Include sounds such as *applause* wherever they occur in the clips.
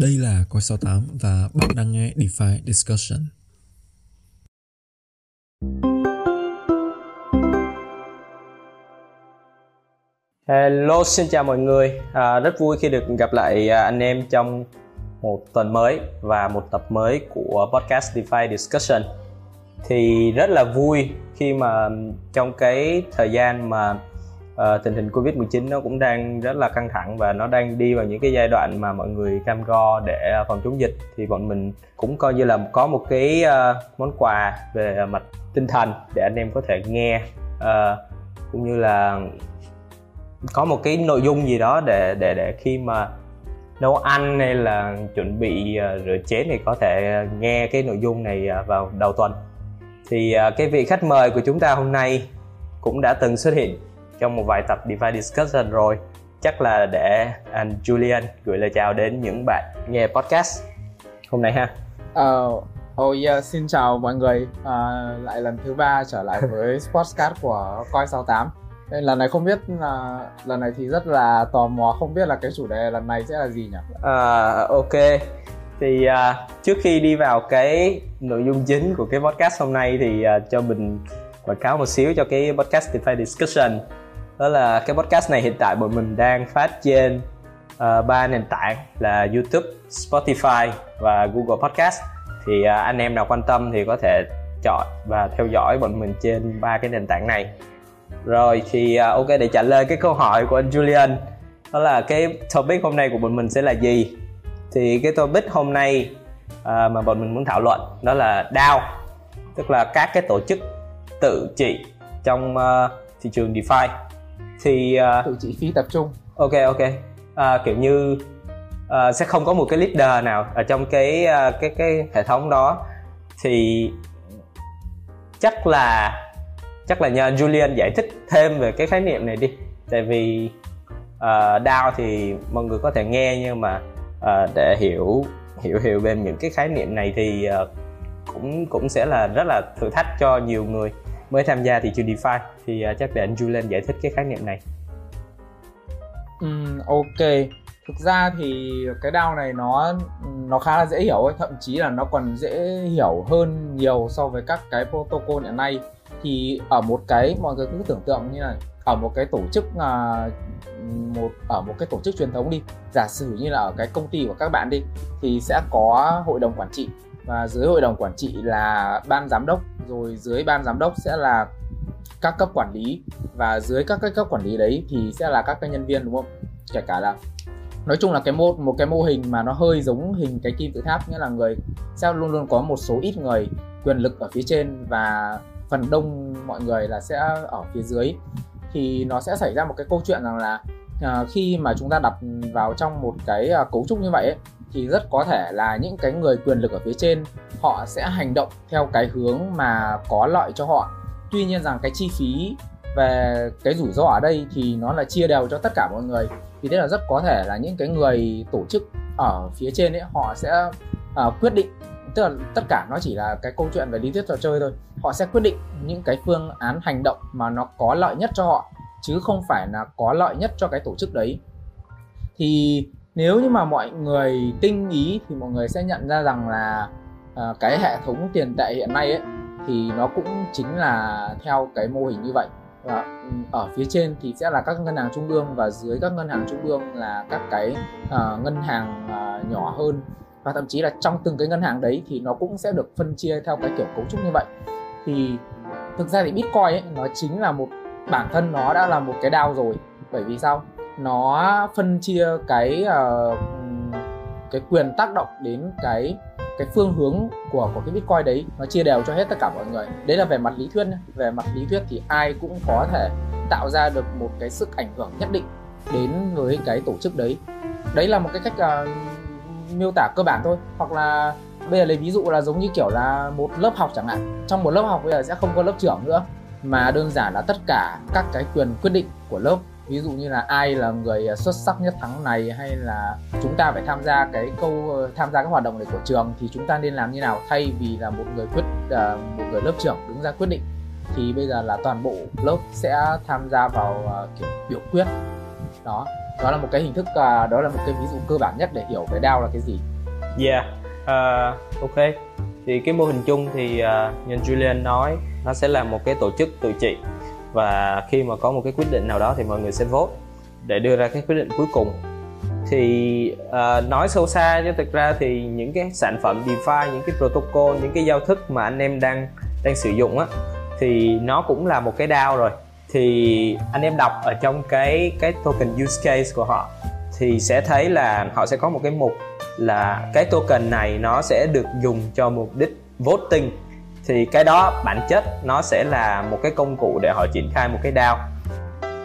Đây là Coi 68 và bạn đang nghe DeFi Discussion. Hello, xin chào mọi người. À, rất vui khi được gặp lại à, anh em trong một tuần mới và một tập mới của podcast DeFi Discussion. Thì rất là vui khi mà trong cái thời gian mà uh, tình hình Covid-19 nó cũng đang rất là căng thẳng và nó đang đi vào những cái giai đoạn mà mọi người cam go để ờ, phòng chống dịch. Thì bọn mình cũng coi như là có một cái uh, món quà về mặt tinh thần để anh em có thể nghe. Uh, cũng như là có một cái nội dung gì đó để để để khi mà nấu ăn hay là chuẩn bị uh, rửa chén thì có thể nghe cái nội dung này uh, vào đầu tuần. Thì uh, cái vị khách mời của chúng ta hôm nay cũng đã từng xuất hiện trong một vài tập DeFi Discussion rồi. Chắc là để anh Julian gửi lời chào đến những bạn nghe podcast hôm nay ha. Uh, oh yeah, xin chào mọi người. Uh, lại lần thứ ba trở lại *laughs* với Sportscast của Coi 68 lần này không biết là lần này thì rất là tò mò không biết là cái chủ đề lần này sẽ là gì nhỉ? À, ok. Thì uh, trước khi đi vào cái nội dung chính của cái podcast hôm nay thì uh, cho mình quảng cáo một xíu cho cái podcast DeFi Discussion đó là cái podcast này hiện tại bọn mình đang phát trên uh, ba nền tảng là YouTube, Spotify và Google Podcast. Thì uh, anh em nào quan tâm thì có thể chọn và theo dõi bọn mình trên ba cái nền tảng này. Rồi thì uh, ok để trả lời cái câu hỏi của anh Julian đó là cái topic hôm nay của bọn mình sẽ là gì? Thì cái topic hôm nay uh, mà bọn mình muốn thảo luận đó là DAO tức là các cái tổ chức tự trị trong uh, thị trường DeFi thì uh, tự trị phi tập trung. ok ok. Uh, kiểu như uh, sẽ không có một cái leader nào ở trong cái uh, cái cái hệ thống đó. Thì chắc là chắc là nhờ Julian giải thích thêm về cái khái niệm này đi. Tại vì uh, DAO thì mọi người có thể nghe nhưng mà uh, để hiểu hiểu hiểu về những cái khái niệm này thì uh, cũng cũng sẽ là rất là thử thách cho nhiều người mới tham gia thị trường DeFi thì uh, chắc để anh Julian giải thích cái khái niệm này. Um, ok, thực ra thì cái DAO này nó nó khá là dễ hiểu ấy, thậm chí là nó còn dễ hiểu hơn nhiều so với các cái protocol hiện nay. Thì ở một cái mọi người cứ tưởng tượng như là ở một cái tổ chức uh, một ở một cái tổ chức truyền thống đi. Giả sử như là ở cái công ty của các bạn đi thì sẽ có hội đồng quản trị và dưới hội đồng quản trị là ban giám đốc rồi dưới ban giám đốc sẽ là các cấp quản lý. Và dưới các cái cấp quản lý đấy thì sẽ là các cái nhân viên đúng không? Kể cả là nói chung là cái mô một cái mô hình mà nó hơi giống hình cái kim tự tháp nghĩa là người sẽ luôn luôn có một số ít người quyền lực ở phía trên và phần đông mọi người là sẽ ở phía dưới. Thì nó sẽ xảy ra một cái câu chuyện rằng là à, khi mà chúng ta đặt vào trong một cái à, cấu trúc như vậy ấy, thì rất có thể là những cái người quyền lực ở phía trên họ sẽ hành động theo cái hướng mà có lợi cho họ. Tuy nhiên rằng cái chi phí về cái rủi ro ở đây thì nó là chia đều cho tất cả mọi người. Thì thế là rất có thể là những cái người tổ chức ở phía trên ấy họ sẽ uh, quyết định tức là tất cả nó chỉ là cái câu chuyện về lý thuyết trò chơi thôi. Họ sẽ quyết định những cái phương án hành động mà nó có lợi nhất cho họ chứ không phải là có lợi nhất cho cái tổ chức đấy. Thì nếu như mà mọi người tinh ý thì mọi người sẽ nhận ra rằng là uh, cái hệ thống tiền tệ hiện nay ấy thì nó cũng chính là theo cái mô hình như vậy. Và ở phía trên thì sẽ là các ngân hàng trung ương và dưới các ngân hàng trung ương là các cái uh, ngân hàng uh, nhỏ hơn. Và thậm chí là trong từng cái ngân hàng đấy thì nó cũng sẽ được phân chia theo cái kiểu cấu trúc như vậy. Thì thực ra thì bitcoin ấy nó chính là một bản thân nó đã là một cái đao rồi. Bởi vì sao? Nó phân chia cái uh, cái quyền tác động đến cái cái phương hướng của của cái bitcoin đấy. Nó chia đều cho hết tất cả mọi người. Đấy là về mặt lý thuyết nhé. về mặt lý thuyết thì ai cũng có thể tạo ra được một cái sức ảnh hưởng nhất định đến với cái tổ chức đấy. Đấy là một cái cách uh, miêu tả cơ bản thôi. Hoặc là bây giờ lấy ví dụ là giống như kiểu là một lớp học chẳng hạn. Trong một lớp học bây giờ sẽ không có lớp trưởng nữa. Mà đơn giản là tất cả các cái quyền quyết định của lớp ví dụ như là ai là người à, xuất sắc nhất tháng này hay là chúng ta phải tham gia cái câu ờ, tham gia các hoạt động này của trường thì chúng ta nên làm như nào? Thay vì là một người quyết à, một người lớp trưởng đứng ra quyết định thì bây giờ là toàn bộ lớp sẽ tham gia vào à, kiểu biểu quyết. Đó đó là một cái hình thức đó là một cái ví dụ cơ bản nhất để hiểu cái DAO là cái gì. Yeah uh, ok. Thì cái mô hình chung thì uh, nhân Julian nói nó sẽ là một cái tổ chức tự trị và khi mà có một cái quyết định nào đó thì mọi người sẽ vote để đưa ra cái quyết định cuối cùng. Thì uh, nói sâu xa chứ thực ra thì những cái sản phẩm DeFi những cái protocol những cái giao thức mà anh em đang đang sử dụng á thì nó cũng là một cái DAO rồi. Thì anh em đọc ở trong cái cái token use case của họ thì sẽ thấy là họ sẽ có một cái mục là cái token này nó sẽ được dùng cho mục đích voting thì cái đó bản chất nó sẽ là một cái công cụ để họ triển khai một cái DAO.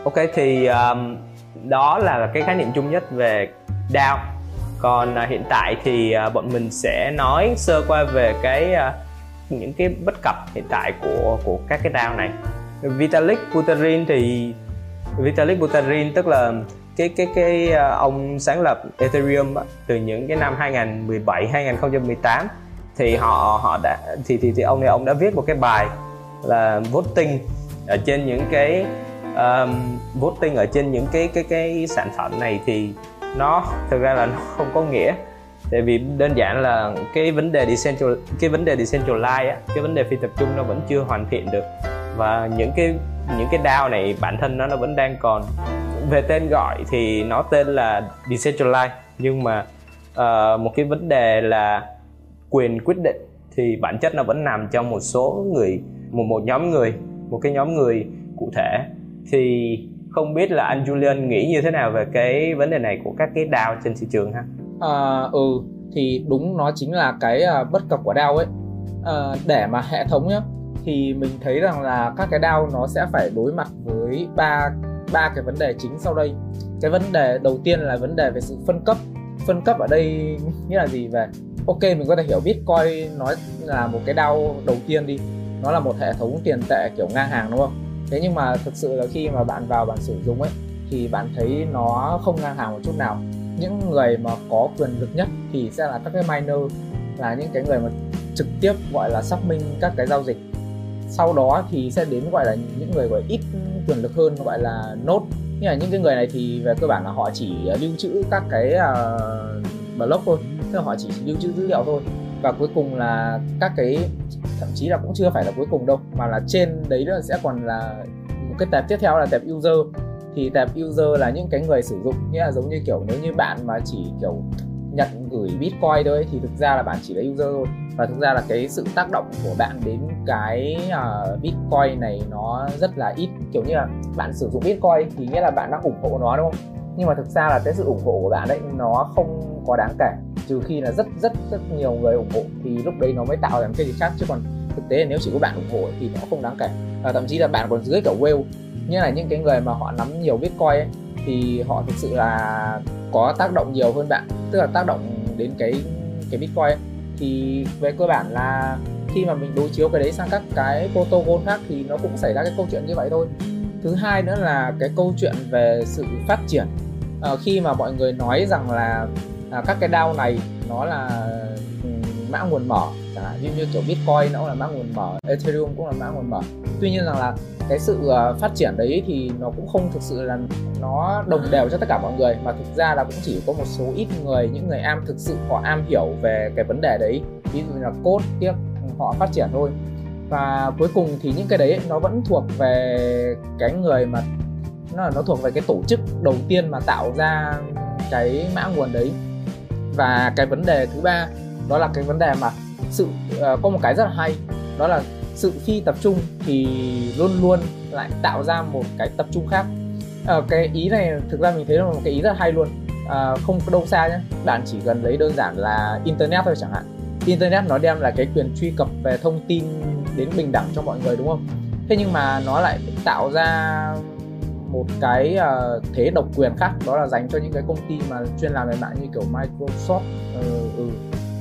Ok thì um, đó là cái khái niệm chung nhất về DAO. Còn uh, hiện tại thì uh, bọn mình sẽ nói sơ qua về cái uh, những cái bất cập hiện tại của của các cái DAO này. Vitalik Buterin thì Vitalik Buterin tức là cái cái cái ông sáng lập Ethereum từ những cái năm 2017 2018 thì họ họ đã thì thì thì ông này ông đã viết một cái bài là voting ở trên những cái um, voting ở trên những cái cái cái sản phẩm này thì nó thực ra là nó không có nghĩa. Tại vì đơn giản là cái vấn đề decentral cái vấn đề decentralize á cái vấn đề phi tập trung nó vẫn chưa hoàn thiện được. Và những cái những cái DAO này bản thân nó nó vẫn đang còn. Về tên gọi thì nó tên là decentralize nhưng mà uh, một cái vấn đề là quyền quyết định thì bản chất nó vẫn nằm trong một số người một một nhóm người một cái nhóm người cụ thể thì không biết là anh Julian nghĩ như thế nào về cái vấn đề này của các cái DAO trên thị trường ha? À, ừ thì đúng nó chính là cái à, bất cập của DAO ấy. À, để mà hệ thống nhá thì mình thấy rằng là các cái DAO nó sẽ phải đối mặt với ba ba cái vấn đề chính sau đây. Cái vấn đề đầu tiên là vấn đề về sự phân cấp. Phân cấp ở đây nghĩa là gì về ok mình có thể hiểu Bitcoin nói là một cái đau đầu tiên đi. Nó là một hệ thống tiền tệ kiểu ngang hàng đúng không? Thế nhưng mà thực sự là khi mà bạn vào bạn sử dụng ấy thì bạn thấy nó không ngang hàng một chút nào. Những người mà có quyền lực nhất thì sẽ là các cái miner là những cái người mà trực tiếp gọi là xác minh các cái giao dịch. Sau đó thì sẽ đến gọi là những người gọi ít quyền lực hơn gọi là nốt. Như là những cái người này thì về cơ bản là họ chỉ lưu trữ các cái uh, block thôi tức là họ chỉ lưu trữ dữ liệu thôi. Và cuối cùng là các cái thậm chí là cũng chưa phải là cuối cùng đâu mà là trên đấy nữa sẽ còn là một cái tệp tiếp theo là tệp user. Thì tệp user là những cái người sử dụng nghĩa là giống như kiểu nếu như bạn mà chỉ kiểu nhận gửi bitcoin thôi thì thực ra là bạn chỉ là user thôi. Và thực ra là cái sự tác động của bạn đến cái uh, bitcoin này nó rất là ít. Kiểu như là bạn sử dụng bitcoin thì nghĩa là bạn đang ủng hộ nó đúng không? Nhưng mà thực ra là cái sự ủng hộ của bạn đấy nó không có đáng kể trừ khi là rất rất rất nhiều người ủng hộ thì lúc đấy nó mới tạo ra cái gì khác. Chứ còn thực tế là nếu chỉ có bạn ủng hộ thì nó không đáng kể. Và thậm chí là bạn còn dưới cả whale. Như là những cái người mà họ nắm nhiều bitcoin ấy, thì họ thực sự là có tác động nhiều hơn bạn. Tức là tác động đến cái cái bitcoin ấy. thì về cơ bản là khi mà mình đối chiếu cái đấy sang các cái protocol khác thì nó cũng xảy ra cái câu chuyện như vậy thôi. Thứ hai nữa là cái câu chuyện về sự phát triển. À, khi mà mọi người nói rằng là à, các cái DAO này nó là ừ, mã nguồn mở. Chẳng hạn như, như kiểu Bitcoin nó cũng là mã nguồn mở Ethereum cũng là mã nguồn mở. Tuy nhiên rằng là cái sự ờ, phát triển đấy thì nó cũng không thực sự là nó đồng đều cho tất cả mọi người mà thực ra là cũng chỉ có một số ít người những người am thực sự họ am hiểu về cái vấn đề đấy. Ví dụ như là code tiếp họ phát triển thôi. Và cuối cùng thì những cái đấy nó vẫn thuộc về cái người mà nó là nó thuộc về cái tổ chức đầu tiên mà tạo ra cái mã nguồn đấy và cái vấn đề thứ ba đó là cái vấn đề mà sự uh, có một cái rất là hay đó là sự phi tập trung thì luôn luôn lại tạo ra một cái tập trung khác. Uh, cái ý này thực ra mình thấy là một cái ý rất hay luôn. Uh, không có đâu xa nhé bạn chỉ cần lấy đơn giản là internet thôi chẳng hạn. Internet nó đem là cái quyền truy cập về thông tin đến bình đẳng cho mọi người đúng không? Thế nhưng mà nó lại tạo ra một cái uh, thế độc quyền khác đó là dành cho những cái công ty mà chuyên làm về mạng như kiểu Microsoft uh, ừ.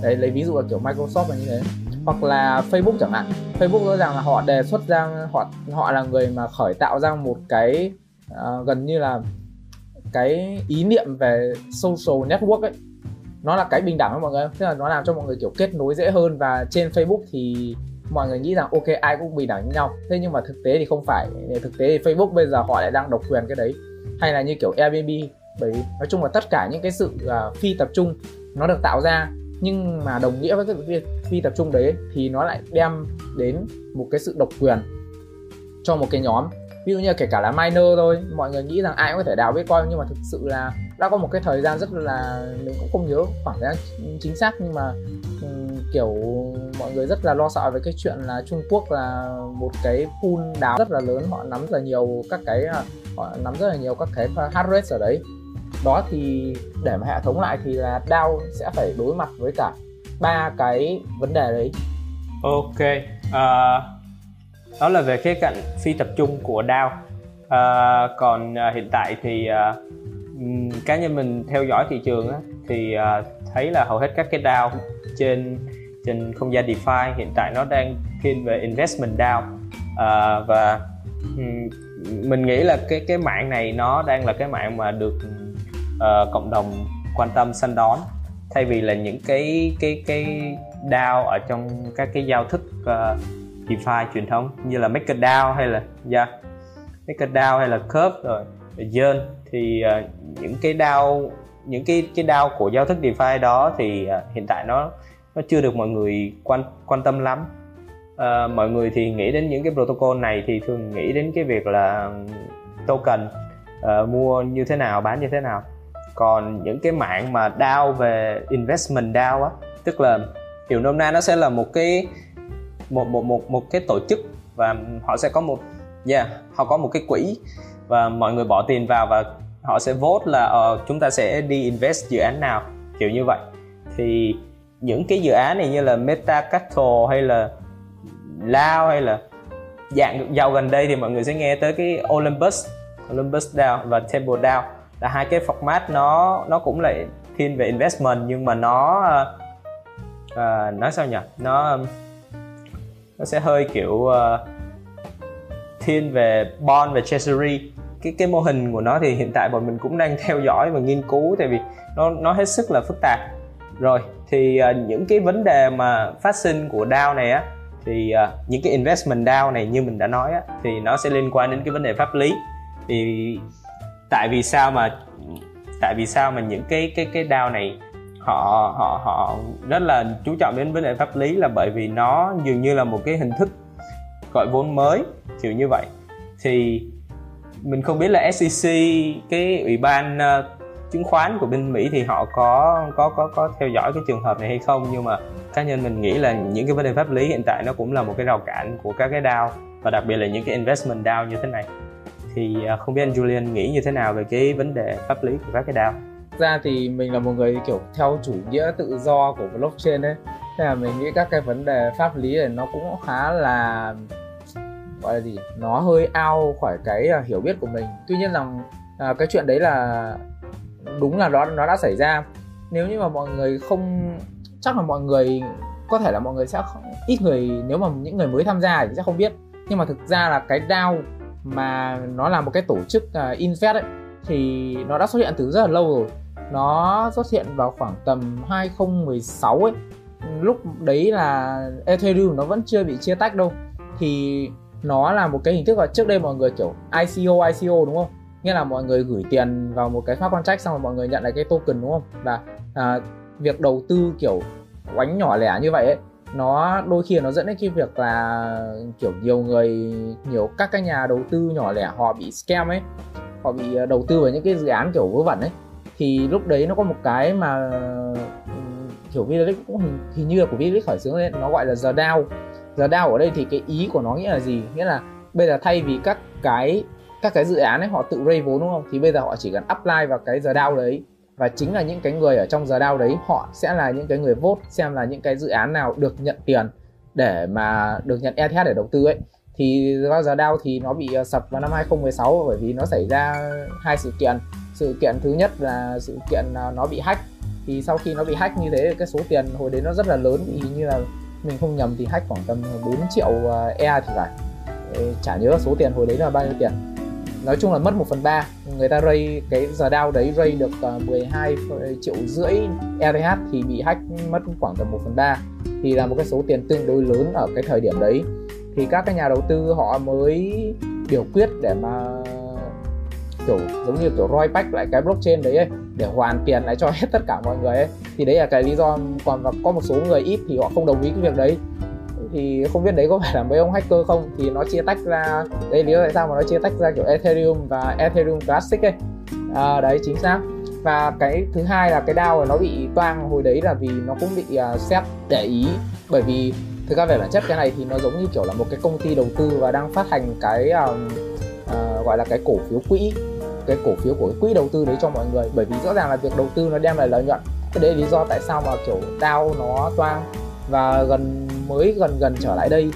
đấy lấy ví dụ là kiểu Microsoft là như thế. Hoặc là Facebook chẳng hạn. Facebook rõ ràng là họ đề xuất ra họ họ là người mà khởi tạo ra một cái uh, gần như là cái ý niệm về social network ấy. Nó là cái bình đẳng với mọi người tức là nó làm cho mọi người kiểu kết nối dễ hơn và trên Facebook thì mọi người nghĩ rằng ok ai cũng bình đẳng với nhau. Thế nhưng mà thực tế thì không phải. Thực tế thì Facebook bây giờ họ lại đang độc quyền cái đấy. Hay là như kiểu Airbnb bởi vì nói chung là tất cả những cái sự uh, phi tập trung nó được tạo ra. Nhưng mà đồng nghĩa với cái việc phi tập trung đấy thì nó lại đem đến một cái sự độc quyền cho một cái nhóm. Ví dụ như kể cả là miner thôi. Mọi người nghĩ rằng ai cũng có thể đào bitcoin nhưng mà thực sự là đã có một cái thời gian rất là mình cũng không nhớ khoảng thời gian chính xác nhưng mà ừ, kiểu mọi người rất là lo sợ về cái chuyện là Trung Quốc là một cái pool đào rất là lớn họ nắm rất là nhiều các cái à, họ nắm rất là nhiều các cái hard rate ở đấy. Đó thì để mà hệ thống lại thì là DAO sẽ phải đối mặt với cả ba cái vấn đề đấy. Ok uh, đó là về khía cạnh phi tập trung của DAO. Uh, còn uh, hiện tại thì uh, cá nhân mình theo dõi thị trường á, thì uh, thấy là hầu hết các cái DAO trên trên không gian DeFi hiện tại nó đang thiên về investment DAO uh, à, và um, mình nghĩ là cái cái mạng này nó đang là cái mạng mà được uh, cộng đồng quan tâm săn đón. Thay vì là những cái cái cái DAO ở trong các cái giao thức uh, DeFi truyền thống như là MakerDAO hay là yeah, MakerDAO hay là Curve rồi Yearn thì uh, những cái DAO những cái cái DAO của giao thức DeFi đó thì uh, hiện tại nó nó chưa được mọi người quan quan tâm lắm. Uh, mọi người thì nghĩ đến những cái protocol này thì thường nghĩ đến cái việc là token uh, mua như thế nào bán như thế nào. Còn những cái mạng mà DAO về investment DAO á tức là hiểu nôm na nó sẽ là một cái một một một một cái tổ chức và họ sẽ có một yeah họ có một cái quỹ và mọi người bỏ tiền vào và họ sẽ vote là uh, chúng ta sẽ đi invest dự án nào kiểu như vậy. Thì những cái dự án này như là Meta Capital hay là Lao hay là dạng giàu gần đây thì mọi người sẽ nghe tới cái Olympus Olympus DAO và Temple DAO là hai cái format nó nó cũng lại thiên về investment nhưng mà nó uh, uh, nói sao nhỉ? Nó nó sẽ hơi kiểu uh, thiên về bond và treasury cái cái mô hình của nó thì hiện tại bọn mình cũng đang *laughs* theo dõi và nghiên cứu tại vì nó nó hết sức là phức tạp. Rồi thì uh, những cái vấn đề mà phát sinh của DAO này á thì uh, những cái investment DAO này như mình đã nói á thì nó sẽ liên quan đến cái vấn đề pháp lý. Thì tại vì sao mà tại vì sao mà những cái cái cái DAO này họ họ họ rất là chú trọng đến vấn đề pháp lý là bởi vì nó dường như là một cái hình thức gọi vốn mới kiểu như vậy. Thì mình không biết là SEC cái ủy ban uh, chứng khoán của bên Mỹ thì họ có có có có theo dõi cái trường hợp này hay không. Nhưng mà cá nhân mình nghĩ là những cái vấn đề pháp lý hiện tại nó cũng là một cái rào cản của các cái DAO và đặc biệt là những cái investment DAO như thế này. Thì ờ, không biết anh Julian nghĩ như thế nào về cái vấn đề pháp lý của các cái DAO ra thì mình là một người kiểu theo chủ nghĩa tự do của blockchain đấy nên là mình nghĩ các cái vấn đề pháp lý này nó cũng khá là gọi là gì nó hơi ao khỏi cái à, hiểu biết của mình. Tuy nhiên là à, cái chuyện đấy là đúng là nó nó đã xảy ra. Nếu như mà mọi người không chắc là mọi người có thể là mọi người sẽ không, ít người nếu mà những người mới tham gia thì sẽ không biết. Nhưng mà thực ra là cái DAO mà nó là một cái tổ chức à, uh, invest ấy thì nó đã xuất hiện từ rất là lâu rồi. Nó xuất hiện vào khoảng tầm 2016 ấy. Lúc đấy là Ethereum nó vẫn chưa bị chia tách đâu. Thì nó là một cái hình thức là trước đây mọi người kiểu ICO ICO đúng không? Nghĩa là mọi người gửi tiền vào một cái smart contract xong rồi mọi người nhận lại cái token đúng không? Và à, việc đầu tư kiểu oánh nhỏ lẻ như vậy ấy nó đôi khi nó dẫn đến cái việc là kiểu nhiều người nhiều các cái nhà đầu tư nhỏ lẻ họ bị scam ấy họ bị à, đầu tư vào những cái dự án kiểu vớ vẩn ấy. Thì lúc đấy nó có một cái mà ừ, kiểu Vitalik cũng hình, hình như là của Vitalik khởi xướng lên nó gọi là giờ đao giờ đao ở đây thì cái ý của nó nghĩa là gì? Nghĩa là bây giờ thay vì các cái các cái dự án ấy, họ tự raise vốn đúng không? Thì bây giờ họ chỉ cần apply vào cái giờ đao đấy. Và chính là những cái người ở trong giờ đao đấy, họ sẽ là những cái người vote, xem là những cái dự án nào được nhận tiền để mà được nhận ETH để đầu tư ấy. Thì bao giờ đao thì nó bị ờ, sập vào năm 2016 bởi vì nó xảy ra hai sự kiện. Sự kiện thứ nhất là sự kiện ờ, nó bị hack. Thì sau khi nó bị hack như thế, cái số tiền hồi đấy nó rất là lớn vì hình như là mình không nhầm thì hack khoảng tầm 4 triệu ờ, e thì phải. Chả nhớ số tiền hồi đấy là bao nhiêu tiền. Nói chung là mất 1 phần 3 người ta ray cái giờ đao đấy ray được à, uh, 12 triệu rưỡi ETH thì bị hack mất khoảng tầm 1 phần 3 thì là một cái số tiền tương đối lớn ở cái thời điểm đấy. Thì các cái nhà đầu tư họ mới biểu quyết để mà kiểu giống như kiểu roi back lại cái blockchain đấy ấy, để hoàn tiền lại cho *laughs* hết tất cả mọi người ấy. Thì đấy là cái lý do còn có một số người ít thì họ không đồng ý cái việc đấy. Thì không biết đấy có phải là mấy ông hacker không? Thì nó chia tách ra đây lý do tại sao mà nó chia tách ra kiểu Ethereum và Ethereum Classic ấy. À, đấy chính xác. Và cái thứ hai là cái DAO nó bị toang hồi đấy là vì nó cũng bị à, uh, xét để ý. Bởi vì thực ra về bản chất cái này thì nó giống như kiểu là một cái công ty đầu tư và đang phát hành cái uh, uh, gọi là cái cổ phiếu quỹ cái cổ phiếu của cái quỹ đầu tư đấy cho mọi người. Bởi vì rõ ràng là việc đầu tư nó đem lại lợi nhuận. Cái đấy là lý do tại sao mà kiểu DAO nó toang. Và gần mới gần gần trở lại đây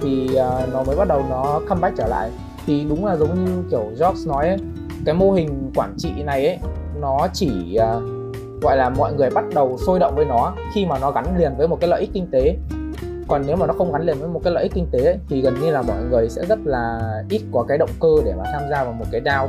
thì uh, nó mới bắt đầu nó comeback trở lại. Thì đúng là giống như kiểu Jobs nói ấy, cái mô hình quản trị này ấy nó chỉ uh, gọi là mọi người bắt đầu sôi động với nó khi mà nó gắn liền với một cái lợi ích kinh tế. Còn nếu mà nó không gắn liền với một cái lợi ích kinh tế ấy, thì gần như là mọi người sẽ rất là ít có cái động cơ để mà tham gia vào một cái DAO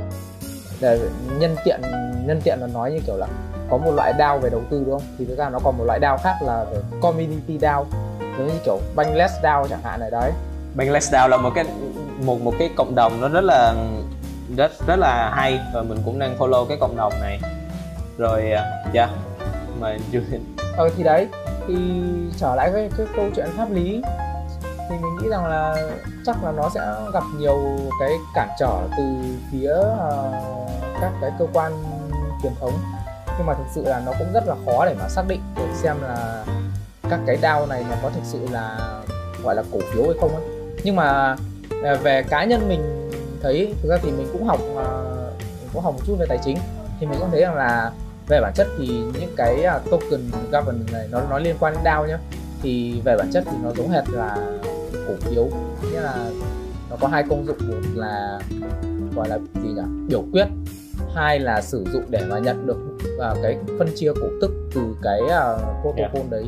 để nhân tiện nhân tiện là nói như kiểu là có một loại DAO về đầu tư đúng không? Thì thực ra nó còn một loại DAO khác là về community DAO giống như kiểu Bangladesh DAO chẳng hạn này đấy. Bangladesh DAO là một cái một một cái cộng đồng nó rất là rất rất là hay và mình cũng đang follow cái cộng đồng này. Rồi dạ yeah. mà ờ thì đấy thì trở lại với cái câu chuyện pháp lý thì mình nghĩ rằng là chắc là nó sẽ gặp nhiều cái cản trở từ phía uh, các cái cơ quan truyền thống. Nhưng mà thực sự là nó cũng rất là khó để mà xác định để xem là các cái DAO này nó có thực sự là gọi là cổ phiếu hay không ấy. Nhưng mà ờ, về cá nhân mình thấy thực ra thì mình cũng học ờ, mình cũng học một chút về tài chính. Thì mình cũng thấy rằng là về bản chất thì những cái à, token governance này nó nó liên quan đến DAO nhá. Thì về bản chất thì nó giống hệt là cổ phiếu. Nghĩa là nó có hai công dụng một là gọi là gì nhỉ? Biểu quyết hai là sử dụng để mà nhận được uh, cái phân chia cổ tức từ cái uh, protocol yeah. đấy.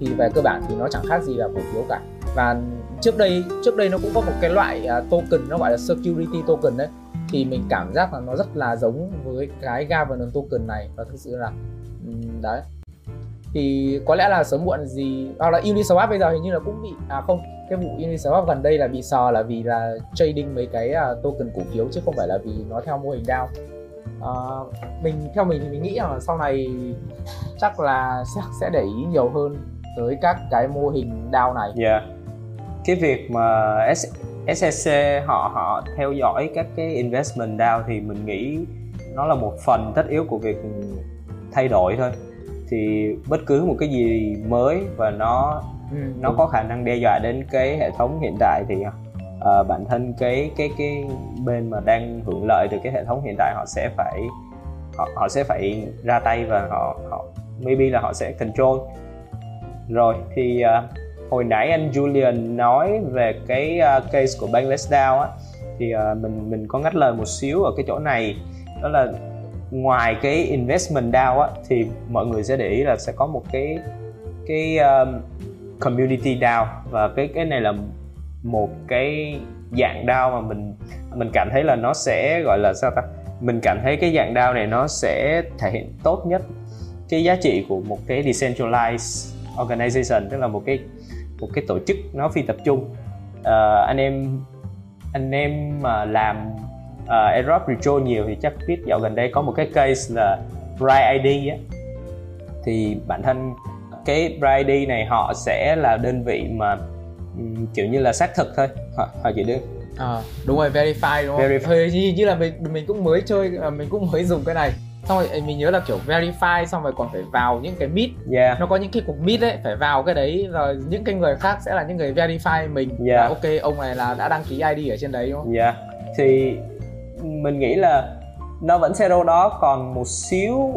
Thì về cơ bản thì nó chẳng khác gì là cổ phiếu cả. Và trước đây trước đây nó cũng có một cái loại uh, token nó gọi là security token đấy. Thì mình cảm giác là nó rất là giống với cái governance token này. Và thực sự là um, đấy. Thì có lẽ là sớm muộn gì hoặc là Uniswap bây giờ hình như là cũng bị à không cái vụ Uniswap gần đây là bị sò là vì là trading mấy cái uh, token cổ phiếu chứ không phải là vì nó theo mô hình DAO uh, mình theo mình thì mình nghĩ là sau này chắc là sẽ sẽ để ý nhiều hơn tới các cái mô hình DAO này. Yeah. Cái việc mà SSC họ họ theo dõi các cái investment DAO thì mình nghĩ nó là một phần tất yếu của việc thay đổi thôi. Thì bất cứ một cái gì mới và nó ừ, nó đúng. có khả năng đe dọa đến cái hệ thống hiện tại thì uh, bản thân cái cái cái bên mà đang hưởng lợi từ cái hệ thống hiện tại họ sẽ phải họ họ sẽ phải ra tay và họ họ maybe là họ sẽ control rồi thì uh, hồi nãy anh Julian nói về cái uh, case của Bangladesh DAO á thì uh, mình mình có ngắt lời một xíu ở cái chỗ này đó là ngoài cái investment DAO á thì mọi người sẽ để ý là sẽ có một cái cái um, community DAO và cái cái này là một cái dạng DAO mà mình mình cảm thấy là nó sẽ gọi là sao ta? Mình cảm thấy cái dạng DAO này nó sẽ thể hiện tốt nhất cái giá trị của một cái decentralized organization tức là một cái một cái tổ chức nó phi tập trung. Uh, anh em anh em mà làm ờ, uh, airdrop retro nhiều thì chắc biết dạo gần đây có một cái case là Bright ID á. Thì bản thân cái ID này họ sẽ là đơn vị mà kiểu như là xác thực thôi họ, họ chỉ đơn à, đúng rồi verify đúng không verify. như, như là mình mình cũng mới chơi à, mình cũng mới dùng cái này xong rồi mình nhớ là kiểu verify xong rồi còn phải vào những cái meet yeah. nó có những cái cuộc meet ấy phải vào cái đấy rồi những cái người khác sẽ là những người verify mình yeah. là ok ông này là đã đăng ký ID ở trên đấy đúng không? Yeah. thì mình nghĩ là nó vẫn sẽ đâu đó còn một xíu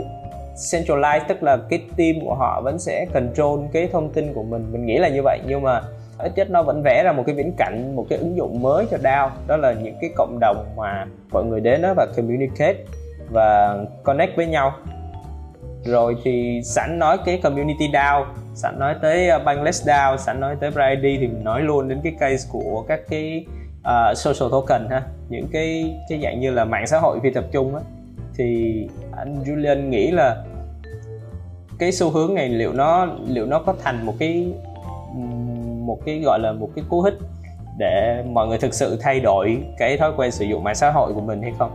centralized tức là cái team của họ vẫn sẽ control cái thông tin của mình. Mình nghĩ là như vậy nhưng mà ít nhất nó vẫn vẽ ra một cái viễn cảnh một cái ứng dụng mới cho DAO. Đó là những cái cộng đồng mà mọi người đến đó và communicate và connect với nhau. Rồi thì sẵn nói cái community DAO sẵn nói tới ờ, Bangladesh DAO sẵn nói tới Bright thì mình nói luôn đến cái case của các cái uh, social token ha. Những cái cái dạng như là mạng xã hội phi tập trung á thì anh Julian nghĩ là cái xu hướng này liệu nó liệu nó có thành một cái một cái gọi là một cái cú hích để mọi người thực sự thay đổi cái thói quen sử dụng mạng xã hội của mình hay không?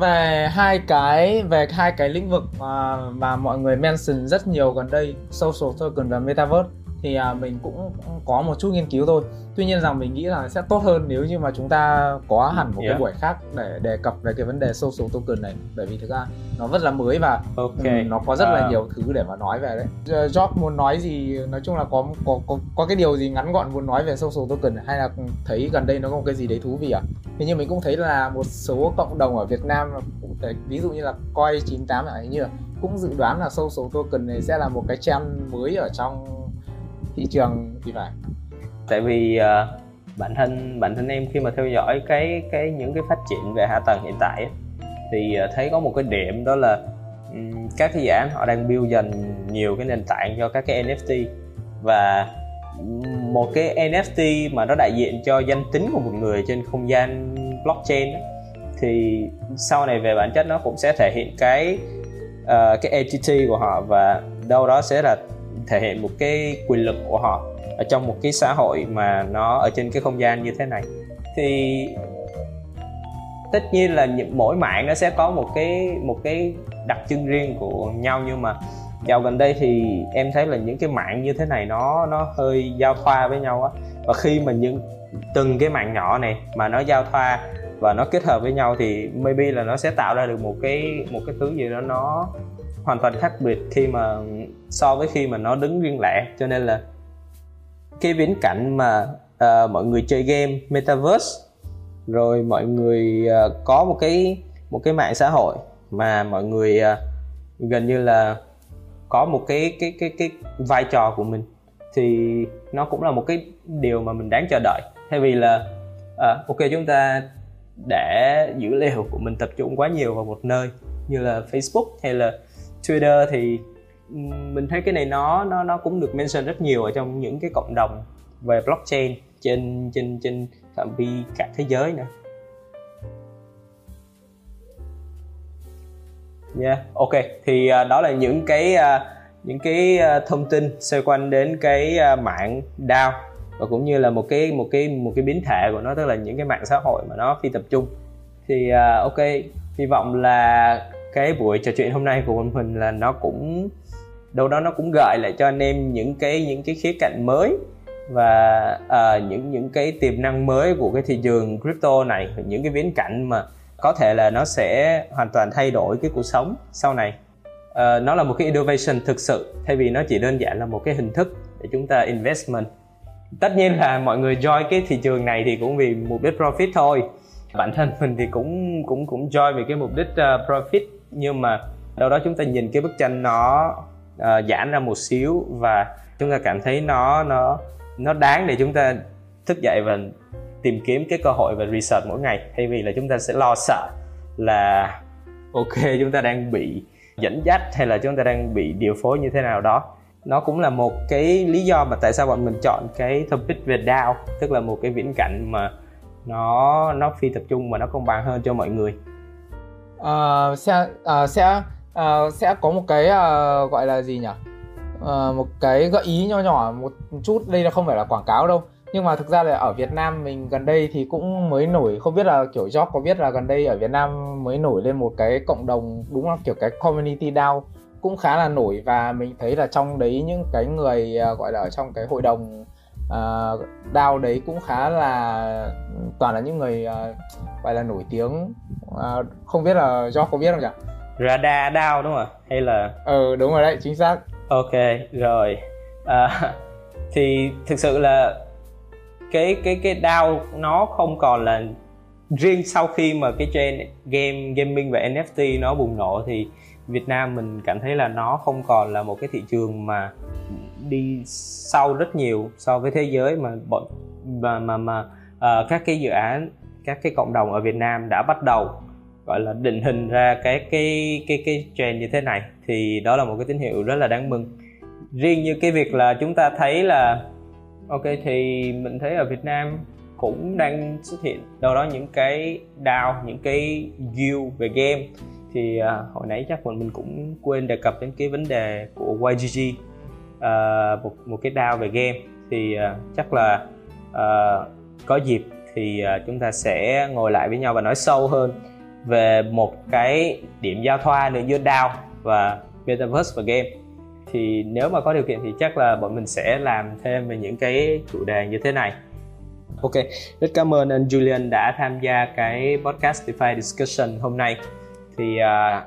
Về hai cái về hai cái lĩnh vực mà, mà mọi người mention rất nhiều gần đây social token và metaverse thì à, mình cũng có một chút nghiên cứu thôi tuy nhiên rằng mình nghĩ là sẽ tốt hơn nếu như mà chúng ta có hẳn một yeah. cái buổi khác để đề cập về cái vấn đề social token này bởi vì thực ra nó rất là mới và okay. Ừ, nó có rất là uh. nhiều thứ để mà nói về đấy Job muốn nói gì nói chung là có có có có cái điều gì ngắn gọn muốn nói về social token hay là thấy gần đây nó có một cái gì đấy thú vị à thế nhưng mình cũng thấy là một số cộng đồng ở Việt Nam cũng thấy ví dụ như là coi 98 là như là cũng dự đoán là social token này sẽ là một cái trend mới ở trong thị trường thì phải tại vì uh, bản thân bản thân em khi mà theo dõi cái cái những cái phát triển về hạ tầng hiện tại thì uh, thấy có một cái điểm đó là um, các cái dự án họ đang build dần nhiều cái nền tảng cho các cái NFT và một cái NFT mà nó đại diện cho danh tính của một người trên không gian blockchain thì sau này về bản chất nó cũng sẽ thể hiện cái uh, cái entity của họ và đâu đó sẽ là thể hiện một cái quyền lực của họ ở trong một cái xã hội mà nó ở trên cái không gian như thế này. Thì tất nhiên là mỗi mạng nó sẽ có một cái một cái đặc trưng riêng của nhau, nhưng mà dạo gần đây thì em thấy là những cái mạng như thế này nó nó hơi giao thoa với nhau á. Và khi mà những, từng cái mạng nhỏ này mà nó giao thoa và nó kết hợp với nhau thì maybe là nó sẽ tạo ra được một cái một cái thứ gì đó nó hoàn toàn khác biệt khi mà so với khi mà nó đứng riêng lẻ. Cho nên là cái viễn cảnh mà uh, mọi người chơi game metaverse rồi mọi người uh, có một cái một cái mạng xã hội mà mọi người uh, gần như là có một cái cái cái cái vai trò của mình thì nó cũng là một cái điều mà mình đáng chờ đợi. Thay vì là uh, ok chúng ta để dữ liệu của mình tập trung quá nhiều vào một nơi như là Facebook hay là Twitter thì mình thấy cái này nó nó nó cũng được mention rất nhiều ở trong những cái cộng đồng về blockchain trên trên trên phạm vi cả thế giới nữa. Yeah, ok. Thì uh, đó là những cái uh, những cái uh, thông tin xoay quanh đến cái uh, mạng DAO và cũng như là một cái một cái một cái biến thể của nó tức là những cái mạng xã hội mà nó phi tập trung. Thì uh, ok, hy vọng là cái buổi trò chuyện hôm nay của mình là nó cũng đâu đó nó cũng gợi lại cho anh em những cái những cái khía cạnh mới và uh, những những cái tiềm năng mới của cái thị trường crypto này những cái viễn cảnh mà có thể là nó sẽ hoàn toàn thay đổi cái cuộc sống sau này. Uh, nó là một cái innovation thực sự thay vì nó chỉ đơn giản là một cái hình thức để chúng ta investment. Tất nhiên là mọi người join cái thị trường này thì cũng vì mục đích profit thôi. Bản thân mình thì cũng cũng cũng join vì cái mục đích uh, profit nhưng mà đâu đó chúng ta nhìn cái bức tranh nó uh, giãn ra một xíu và chúng ta cảm thấy nó nó nó đáng để chúng ta thức dậy và tìm kiếm cái cơ hội và research mỗi ngày. Thay vì là chúng ta sẽ lo sợ là ok chúng ta đang bị dẫn dắt hay là chúng ta đang bị điều phối như thế nào đó. Nó cũng là một cái lý do mà tại sao bọn mình chọn cái topic về DAO tức là một cái viễn cảnh mà nó nó phi tập trung và nó công bằng hơn cho mọi người uh, sẽ uh, sẽ uh, sẽ có một cái uh, gọi là gì nhỉ? Uh, một cái gợi ý nho nhỏ một chút. Đây là không phải là quảng cáo đâu. Nhưng mà thực ra là ở Việt Nam mình gần đây thì cũng mới nổi. Không biết là kiểu Job có biết là gần đây ở Việt Nam mới nổi lên một cái cộng đồng đúng là kiểu cái community DAO cũng khá là nổi. Và mình thấy là trong đấy những cái người uh, gọi là ở trong cái hội đồng uh, DAO đấy cũng khá là toàn là những người uh, gọi là nổi tiếng. Uh, không biết là do có biết không nhỉ? Radar DAO đúng không hay là ừ đúng rồi đấy chính xác. Ok rồi. À, thì thực sự là cái cái cái DAO nó không còn là riêng sau khi mà cái trend game gaming và NFT nó bùng nổ thì Việt Nam mình cảm thấy là nó không còn là một cái thị trường mà đi sau rất nhiều so với thế giới mà bọn mà mà mà uh, các cái dự án các cái cộng đồng ở Việt Nam đã bắt đầu gọi là định hình ra cái cái cái cái trend như thế này. Thì đó là một cái tín hiệu rất là đáng mừng. Riêng như cái việc là chúng ta thấy là ok thì mình thấy ở Việt Nam cũng đang xuất hiện đâu đó những cái DAO những cái guild về game. Thì uh, hồi nãy chắc bọn mình cũng quên đề cập đến cái vấn đề của YGG uh, một một cái DAO về game thì uh, chắc là uh, có dịp thì uh, chúng ta sẽ ngồi lại với nhau và nói sâu hơn về một cái điểm giao thoa nữa giữa DAO và Metaverse và game. Thì nếu mà có điều kiện thì chắc là bọn mình sẽ làm thêm về những cái chủ đề như thế này. Ok, rất cảm ơn anh Julian đã tham gia cái podcast DeFi Discussion hôm nay. Thì uh,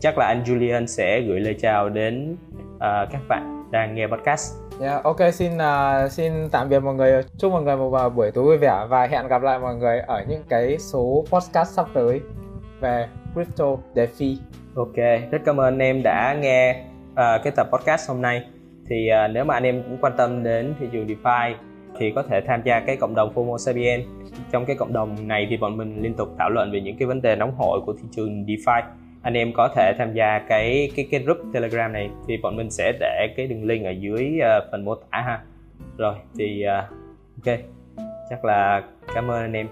chắc là anh Julian sẽ gửi lời chào đến uh, các bạn đang nghe podcast. Yeah, dạ, ok xin uh, xin tạm biệt mọi người. Chúc mọi người một buổi tối vui vẻ và hẹn gặp lại mọi người ở những cái số podcast sắp tới về crypto DeFi ok rất cảm ơn anh em đã nghe uh, cái tập podcast hôm nay. Thì uh, nếu mà anh em cũng quan tâm đến thị trường DeFi thì có thể tham gia cái cộng đồng FOMO Sapien trong cái cộng đồng này thì bọn mình liên tục thảo luận về những cái vấn đề nóng hổi của thị trường DeFi anh em có thể tham gia cái cái cái group Telegram này thì bọn mình sẽ để cái đường link ở dưới uh, phần mô tả ha. Rồi thì uh, ok. Chắc là cảm ơn anh em.